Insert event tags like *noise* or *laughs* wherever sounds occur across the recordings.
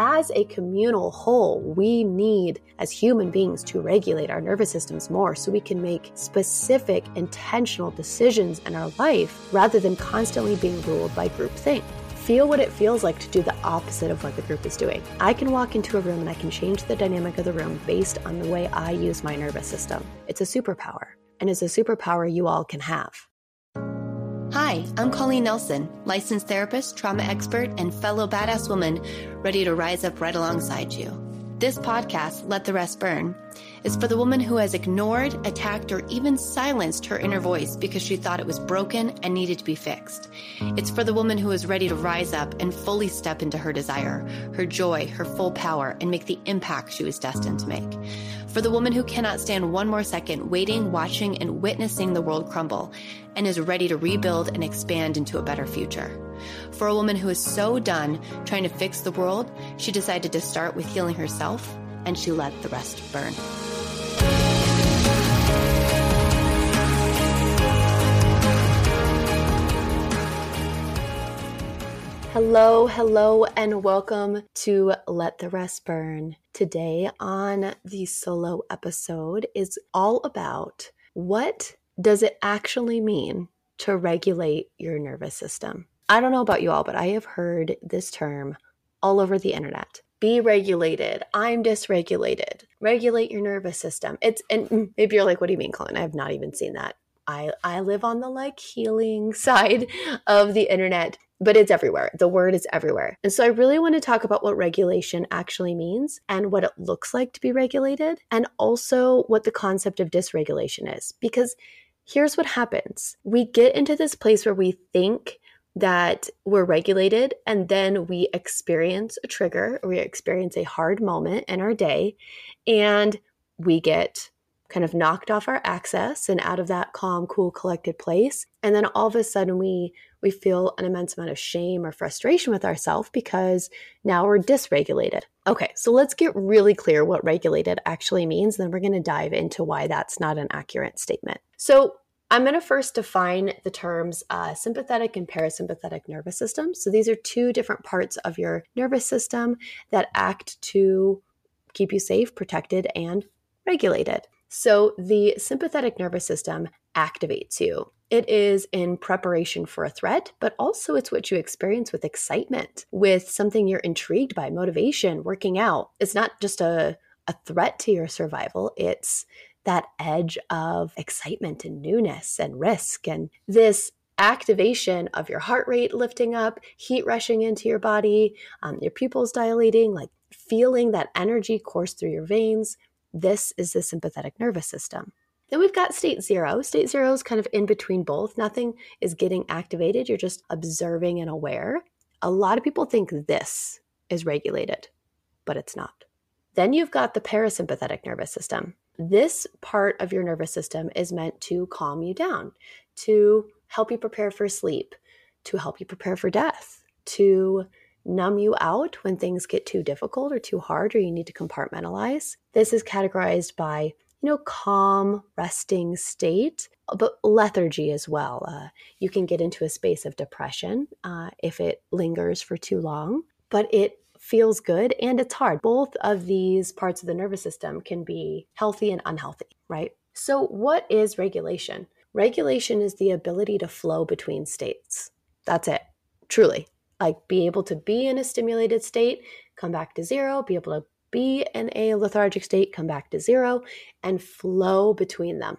as a communal whole, we need, as human beings, to regulate our nervous systems more so we can make specific, intentional decisions in our life rather than constantly being ruled by groupthink feel what it feels like to do the opposite of what the group is doing. I can walk into a room and I can change the dynamic of the room based on the way I use my nervous system. It's a superpower, and it's a superpower you all can have. Hi, I'm Colleen Nelson, licensed therapist, trauma expert, and fellow badass woman ready to rise up right alongside you. This podcast, Let the Rest Burn, is for the woman who has ignored, attacked, or even silenced her inner voice because she thought it was broken and needed to be fixed. It's for the woman who is ready to rise up and fully step into her desire, her joy, her full power, and make the impact she was destined to make. For the woman who cannot stand one more second waiting, watching, and witnessing the world crumble and is ready to rebuild and expand into a better future. For a woman who is so done trying to fix the world, she decided to start with healing herself and she let the rest burn. Hello, hello, and welcome to Let the Rest Burn. Today on the solo episode is all about what does it actually mean to regulate your nervous system? I don't know about you all, but I have heard this term all over the internet. Be regulated. I'm dysregulated. Regulate your nervous system. It's and mm, maybe you're like, what do you mean, Colleen? I have not even seen that. I I live on the like healing *laughs* side of the internet but it's everywhere. The word is everywhere. And so I really want to talk about what regulation actually means and what it looks like to be regulated, and also what the concept of dysregulation is. Because here's what happens we get into this place where we think that we're regulated and then we experience a trigger or we experience a hard moment in our day and we get kind of knocked off our access and out of that calm cool collected place and then all of a sudden we we feel an immense amount of shame or frustration with ourselves because now we're dysregulated. Okay, so let's get really clear what regulated actually means, then we're going to dive into why that's not an accurate statement. So, I'm going to first define the terms uh, sympathetic and parasympathetic nervous system. So, these are two different parts of your nervous system that act to keep you safe, protected, and regulated. So, the sympathetic nervous system activates you. It is in preparation for a threat, but also it's what you experience with excitement, with something you're intrigued by, motivation, working out. It's not just a, a threat to your survival, it's that edge of excitement and newness and risk. And this activation of your heart rate lifting up, heat rushing into your body, um, your pupils dilating, like feeling that energy course through your veins. This is the sympathetic nervous system. Then we've got state zero. State zero is kind of in between both. Nothing is getting activated, you're just observing and aware. A lot of people think this is regulated, but it's not. Then you've got the parasympathetic nervous system. This part of your nervous system is meant to calm you down, to help you prepare for sleep, to help you prepare for death, to numb you out when things get too difficult or too hard or you need to compartmentalize. This is categorized by you know, calm, resting state, but lethargy as well. Uh, you can get into a space of depression uh, if it lingers for too long, but it feels good and it's hard. Both of these parts of the nervous system can be healthy and unhealthy, right? So, what is regulation? Regulation is the ability to flow between states. That's it, truly. Like be able to be in a stimulated state, come back to zero, be able to be in a lethargic state, come back to zero, and flow between them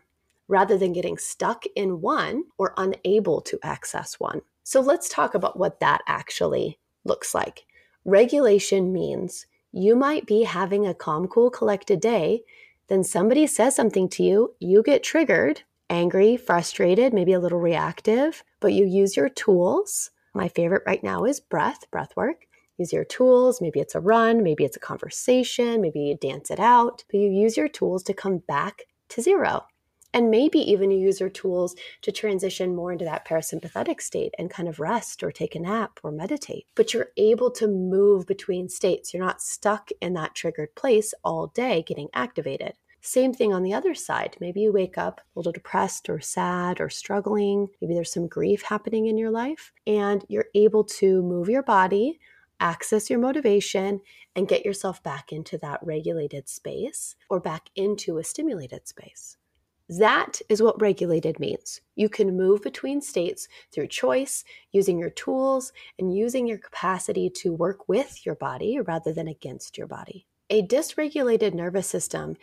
rather than getting stuck in one or unable to access one. So let's talk about what that actually looks like. Regulation means you might be having a calm, cool, collected day. Then somebody says something to you, you get triggered, angry, frustrated, maybe a little reactive, but you use your tools. My favorite right now is breath, breath work use your tools. Maybe it's a run, maybe it's a conversation, maybe you dance it out, but you use your tools to come back to zero. And maybe even use your tools to transition more into that parasympathetic state and kind of rest or take a nap or meditate. But you're able to move between states. You're not stuck in that triggered place all day getting activated. Same thing on the other side. Maybe you wake up a little depressed or sad or struggling. Maybe there's some grief happening in your life, and you're able to move your body access your motivation and get yourself back into that regulated space or back into a stimulated space. That is what regulated means. You can move between states through choice, using your tools, and using your capacity to work with your body rather than against your body. A dysregulated nervous system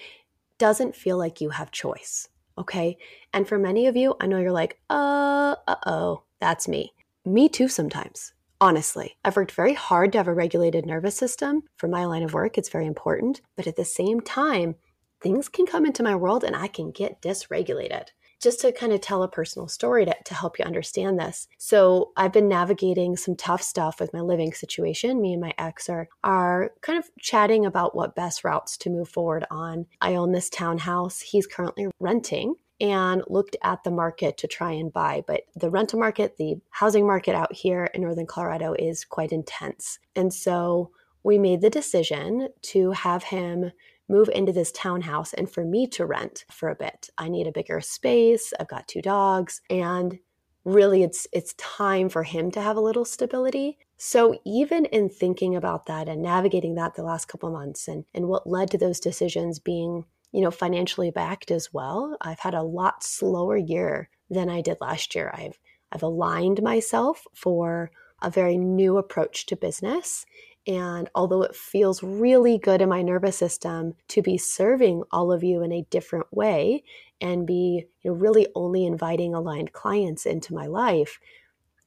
doesn't feel like you have choice. Okay. And for many of you, I know you're like, uh, uh oh, that's me. Me too, sometimes. Honestly, I've worked very hard to have a regulated nervous system. For my line of work, it's very important. But at the same time, things can come into my world and I can get dysregulated just to kind of tell a personal story to, to help you understand this. So I've been navigating some tough stuff with my living situation. Me and my ex are are kind of chatting about what best routes to move forward on. I own this townhouse. He's currently renting and looked at the market to try and buy. But the rental market, the housing market out here in Northern Colorado is quite intense. And so we made the decision to have him move into this townhouse and for me to rent for a bit. I need a bigger space. I've got two dogs and really it's it's time for him to have a little stability. So even in thinking about that and navigating that the last couple months and and what led to those decisions being, you know, financially backed as well, I've had a lot slower year than I did last year. I've I've aligned myself for a very new approach to business and although it feels really good in my nervous system to be serving all of you in a different way and be you know, really only inviting aligned clients into my life,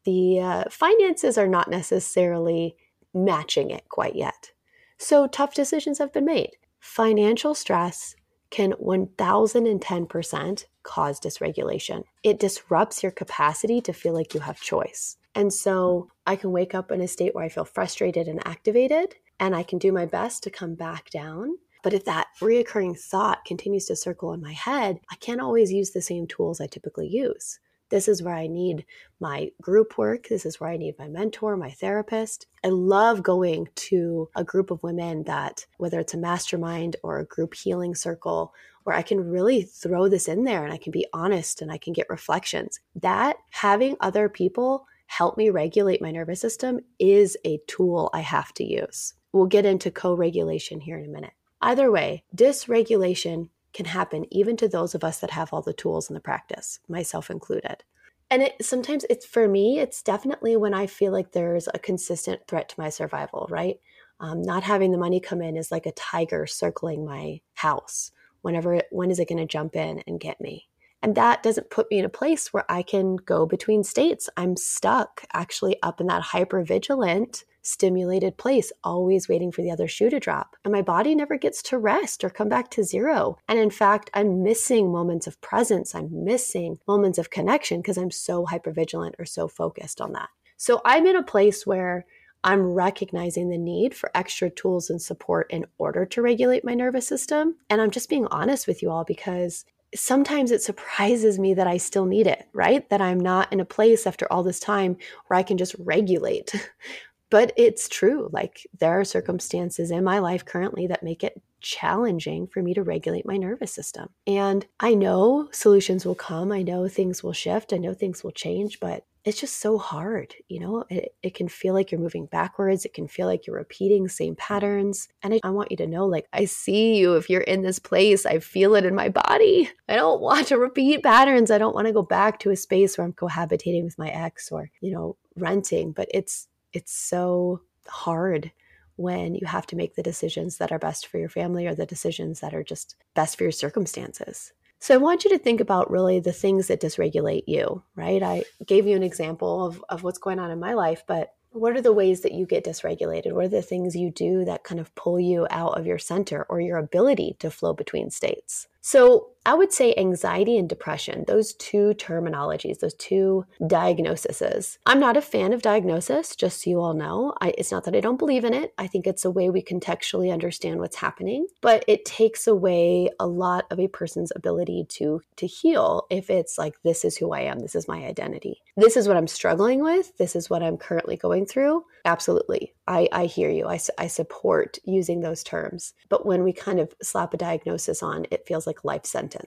the uh, finances are not necessarily matching it quite yet. So tough decisions have been made. Financial stress can 1010% cause dysregulation. It disrupts your capacity to feel like you have choice. And so I can wake up in a state where I feel frustrated and activated, and I can do my best to come back down. But if that reoccurring thought continues to circle in my head, I can't always use the same tools I typically use. This is where I need my group work. This is where I need my mentor, my therapist. I love going to a group of women that, whether it's a mastermind or a group healing circle, where I can really throw this in there and I can be honest and I can get reflections. That having other people help me regulate my nervous system is a tool I have to use. We'll get into co regulation here in a minute. Either way, dysregulation can happen even to those of us that have all the tools in the practice, myself included. And it sometimes it's for me, it's definitely when I feel like there's a consistent threat to my survival, right? Um, not having the money come in is like a tiger circling my house. Whenever, when is it going to jump in and get me? And that doesn't put me in a place where I can go between states. I'm stuck actually up in that hyper vigilant, stimulated place, always waiting for the other shoe to drop. And my body never gets to rest or come back to zero. And in fact, I'm missing moments of presence. I'm missing moments of connection because I'm so hyper vigilant or so focused on that. So I'm in a place where I'm recognizing the need for extra tools and support in order to regulate my nervous system. And I'm just being honest with you all because sometimes it surprises me that I still need it, right? That I'm not in a place after all this time where I can just regulate. *laughs* but it's true. Like there are circumstances in my life currently that make it challenging for me to regulate my nervous system. And I know solutions will come. I know things will shift. I know things will change, but it's just so hard. You know, it, it can feel like you're moving backwards. It can feel like you're repeating same patterns. And I, I want you to know, like, I see you if you're in this place. I feel it in my body. I don't want to repeat patterns. I don't want to go back to a space where I'm cohabitating with my ex or, you know, renting. But it's, it's so hard when you have to make the decisions that are best for your family or the decisions that are just best for your circumstances. So I want you to think about really the things that dysregulate you, right? I gave you an example of, of what's going on in my life, but what are the ways that you get dysregulated? What are the things you do that kind of pull you out of your center or your ability to flow between states? So I would say anxiety and depression, those two terminologies, those two diagnoses. I'm not a fan of diagnosis, just so you all know. I, it's not that I don't believe in it. I think it's a way we contextually understand what's happening, but it takes away a lot of a person's ability to to heal if it's like this is who I am, this is my identity. This is what I'm struggling with, this is what I'm currently going through. Absolutely. I, I hear you. I, I support using those terms. But when we kind of slap a diagnosis on, it feels like life sentence.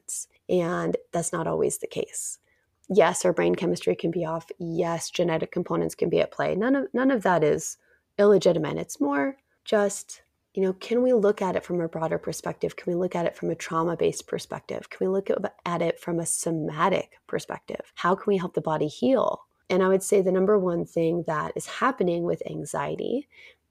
And that's not always the case. Yes, our brain chemistry can be off. Yes, genetic components can be at play. None of none of that is illegitimate. It's more just, you know, can we look at it from a broader perspective? Can we look at it from a trauma based perspective? Can we look at it from a somatic perspective? How can we help the body heal? And I would say the number one thing that is happening with anxiety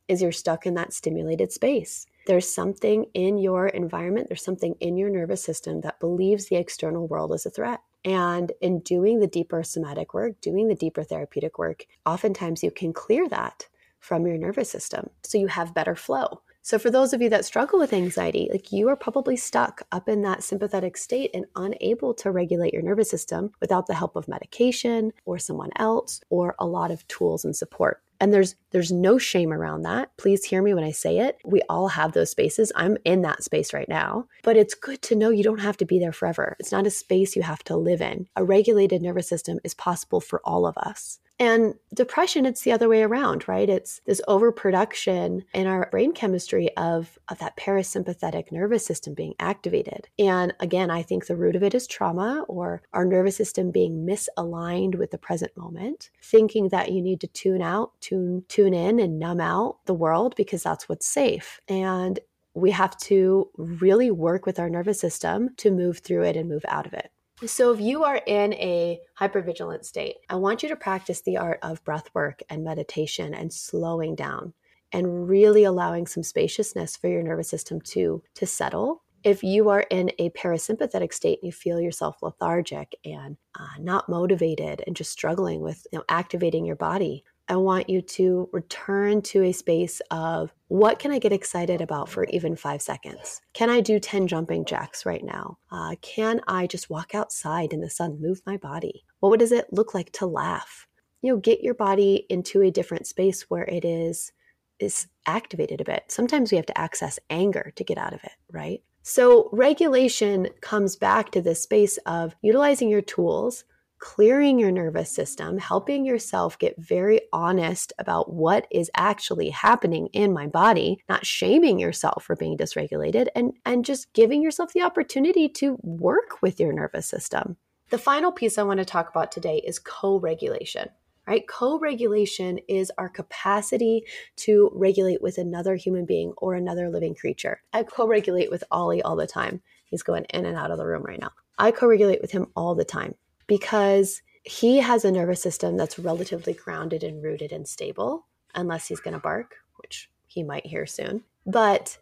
is you're stuck in that stimulated space. There's something in your environment, there's something in your nervous system that believes the external world is a threat. And in doing the deeper somatic work, doing the deeper therapeutic work, oftentimes you can clear that from your nervous system so you have better flow. So, for those of you that struggle with anxiety, like you are probably stuck up in that sympathetic state and unable to regulate your nervous system without the help of medication or someone else or a lot of tools and support and there's there's no shame around that. Please hear me when i say it. We all have those spaces. I'm in that space right now. But it's good to know you don't have to be there forever. It's not a space you have to live in. A regulated nervous system is possible for all of us and depression, it's the other way around, right? It's this overproduction in our brain chemistry of, of that parasympathetic nervous system being activated. And again, I think the root of it is trauma or our nervous system being misaligned with the present moment, thinking that you need to tune out, tune, tune in, and numb out the world because that's what's safe. And we have to really work with our nervous system to move through it and move out of it. So, if you are in a hypervigilant state, I want you to practice the art of breath work and meditation and slowing down and really allowing some spaciousness for your nervous system to, to settle. If you are in a parasympathetic state and you feel yourself lethargic and uh, not motivated and just struggling with you know, activating your body, I want you to return to a space of what can I get excited about for even five seconds? Can I do 10 jumping jacks right now? Uh, can I just walk outside in the sun, move my body? What does it look like to laugh? You know, get your body into a different space where it is is activated a bit. Sometimes we have to access anger to get out of it, right? So, regulation comes back to this space of utilizing your tools clearing your nervous system, helping yourself get very honest about what is actually happening in my body, not shaming yourself for being dysregulated, and, and just giving yourself the opportunity to work with your nervous system. The final piece I want to talk about today is co regulation. Right? Co regulation is our capacity to regulate with another human being or another living creature. I co regulate with Ollie all the time. He's going in and out of the room right now. I co regulate with him all the time because he has a nervous system that's relatively grounded and rooted and stable, unless he's going to bark, which he might hear soon. But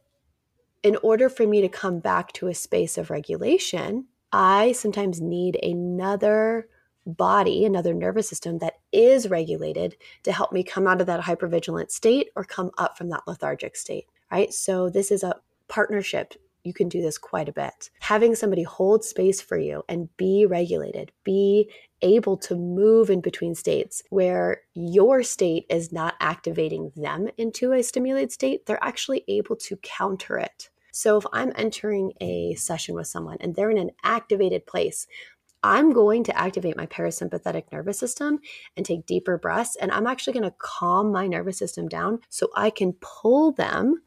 in order for me to come back to a space of regulation, I sometimes need another body, another nervous system that is regulated to help me come out of that hypervigilant state or come up from that lethargic state, right? So this is a partnership you can do this quite a bit. Having somebody hold space for you and be regulated, be able to move in between states where your state is not activating them into a stimulated state, they're actually able to counter it. So if I'm entering a session with someone and they're in an activated place, I'm going to activate my parasympathetic nervous system and take deeper breaths. And I'm actually going to calm my nervous system down so I can pull them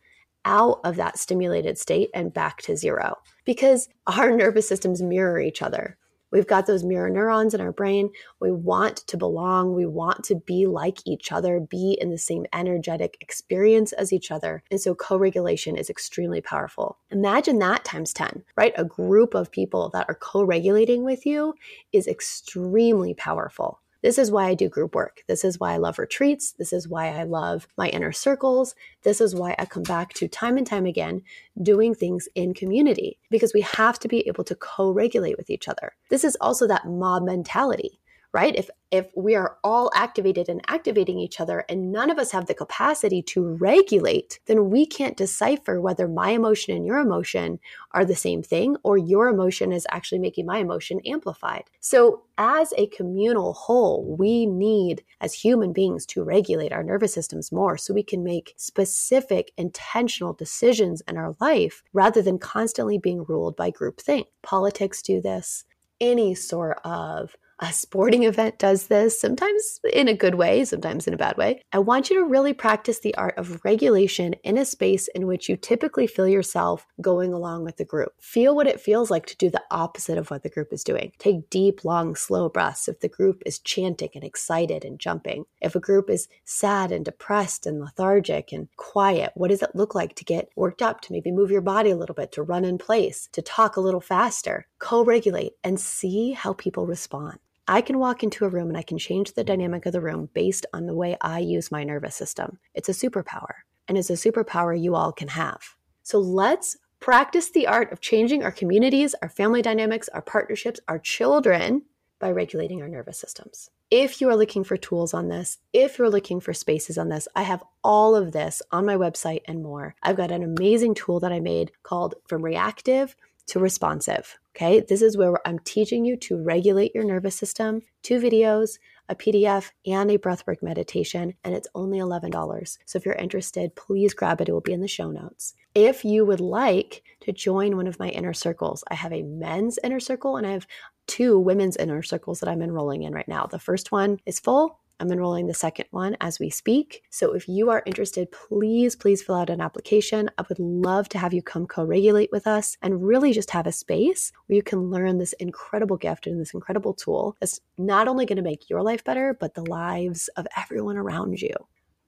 out of that stimulated state and back to zero because our *laughs* nervous systems mirror each other. We've got those mirror neurons in our brain. We want to belong. We want to be like each other, be in the same energetic experience as each other. And so co regulation is extremely powerful. Imagine that times 10, right? A group of people that are co regulating with you is extremely powerful. This is why I do group work. This is why I love retreats. This is why I love my inner circles. This is why I come back to time and time again doing things in community because we have to be able to co regulate with each other. This is also that mob mentality right? If if we are all activated and activating each other and none of us have the capacity to regulate, then we can't decipher whether my emotion and your emotion are the same thing or your emotion is actually making my emotion amplified. So, as a communal whole, we need as human beings to regulate our nervous systems more so we can make specific intentional decisions in our life rather than constantly being ruled by groupthink. Politics do this, any sort of A sporting event does this, sometimes in a good way, sometimes in a bad way. I want you to really practice the art of regulation in a space in which you typically feel yourself going along with the group. Feel what it feels like to do the opposite of what the group is doing. Take deep, long, slow breaths if the group is chanting and excited and jumping. If a group is sad and depressed and lethargic and quiet, what does it look like to get worked up, to maybe move your body a little bit, to run in place, to talk a little faster? Co regulate and see how people respond. I can walk into a room and I can change the dynamic of the room based on the way I use my nervous system. It's a superpower, and it's a superpower you all can have. So let's practice the art of changing our communities, our family dynamics, our partnerships, our children by regulating our nervous systems. If you are looking for tools on this, if you're looking for spaces on this, I have all of this on my website and more. I've got an amazing tool that I made called From Reactive to Responsive. Okay, this is where I'm teaching you to regulate your nervous system, two videos, a PDF, and a breathwork meditation, and it's only $11. So if you're interested, please grab it. It will be in the show notes. If you would like to join one of my inner circles, I have a men's inner circle and I have two women's inner circles that I'm enrolling in right now. The first one is full, I'm enrolling the second one as we speak. So if you are interested, please, please fill out an application. I would love to have you come co regulate with us and really just have a space where you can learn this incredible gift and this incredible tool that's not only going to make your life better, but the lives of everyone around you.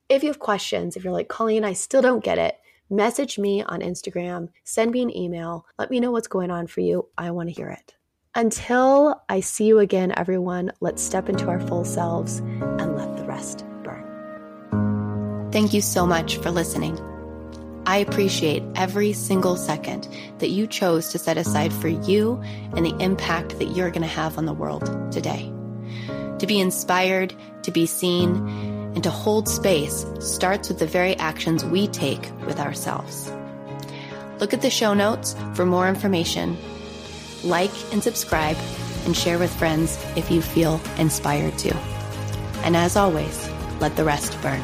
If you have questions, if you're like, Colleen, I still don't get it, message me on Instagram, send me an email, let me know what's going on for you. I want to hear it. Until I see you again, everyone, let's step into our full selves and let the rest burn. Thank you so much for listening. I appreciate every single second that you chose to set aside for you and the impact that you're going to have on the world today. To be inspired, to be seen, and to hold space starts with the very actions we take with ourselves. Look at the show notes for more information like and subscribe, and share with friends if you feel inspired to. And as always, let the rest burn.